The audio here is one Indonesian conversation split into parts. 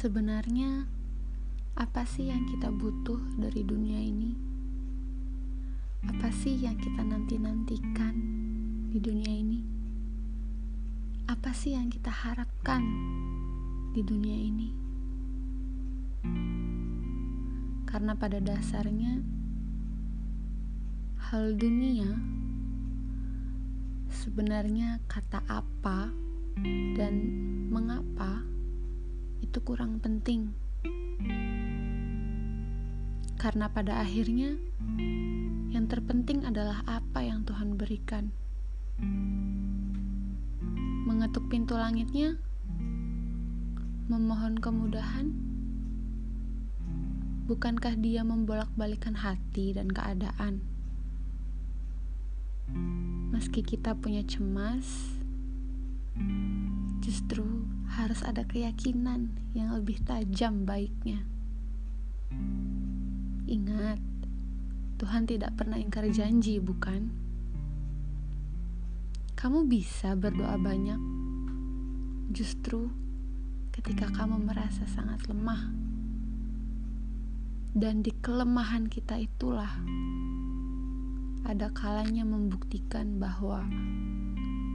Sebenarnya, apa sih yang kita butuh dari dunia ini? Apa sih yang kita nanti-nantikan di dunia ini? Apa sih yang kita harapkan di dunia ini? Karena pada dasarnya, hal dunia sebenarnya kata apa dan mengapa itu kurang penting. Karena pada akhirnya yang terpenting adalah apa yang Tuhan berikan. Mengetuk pintu langitnya, memohon kemudahan. Bukankah dia membolak-balikan hati dan keadaan? Meski kita punya cemas, justru harus ada keyakinan yang lebih tajam baiknya. Ingat, Tuhan tidak pernah ingkar janji, bukan? Kamu bisa berdoa banyak, justru ketika kamu merasa sangat lemah, dan di kelemahan kita itulah ada kalanya membuktikan bahwa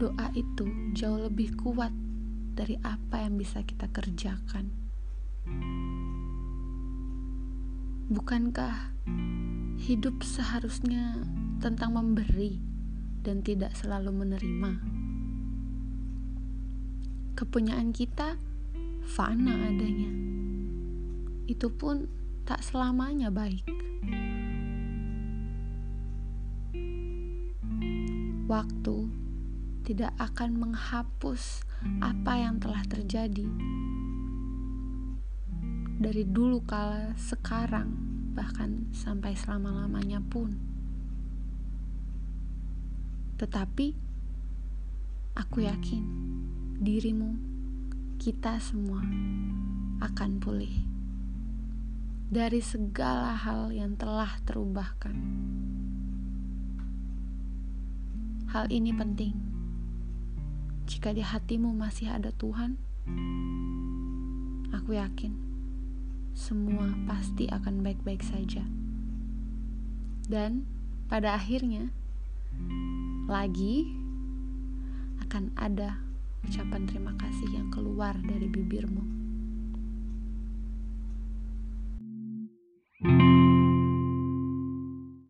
doa itu jauh lebih kuat dari apa yang bisa kita kerjakan. Bukankah hidup seharusnya tentang memberi dan tidak selalu menerima? Kepunyaan kita fana adanya. Itu pun tak selamanya baik. Waktu tidak akan menghapus apa yang telah terjadi. Dari dulu kala sekarang bahkan sampai selama-lamanya pun. Tetapi aku yakin dirimu kita semua akan pulih dari segala hal yang telah terubahkan. Hal ini penting jika di hatimu masih ada Tuhan, aku yakin semua pasti akan baik-baik saja. Dan pada akhirnya, lagi akan ada ucapan terima kasih yang keluar dari bibirmu.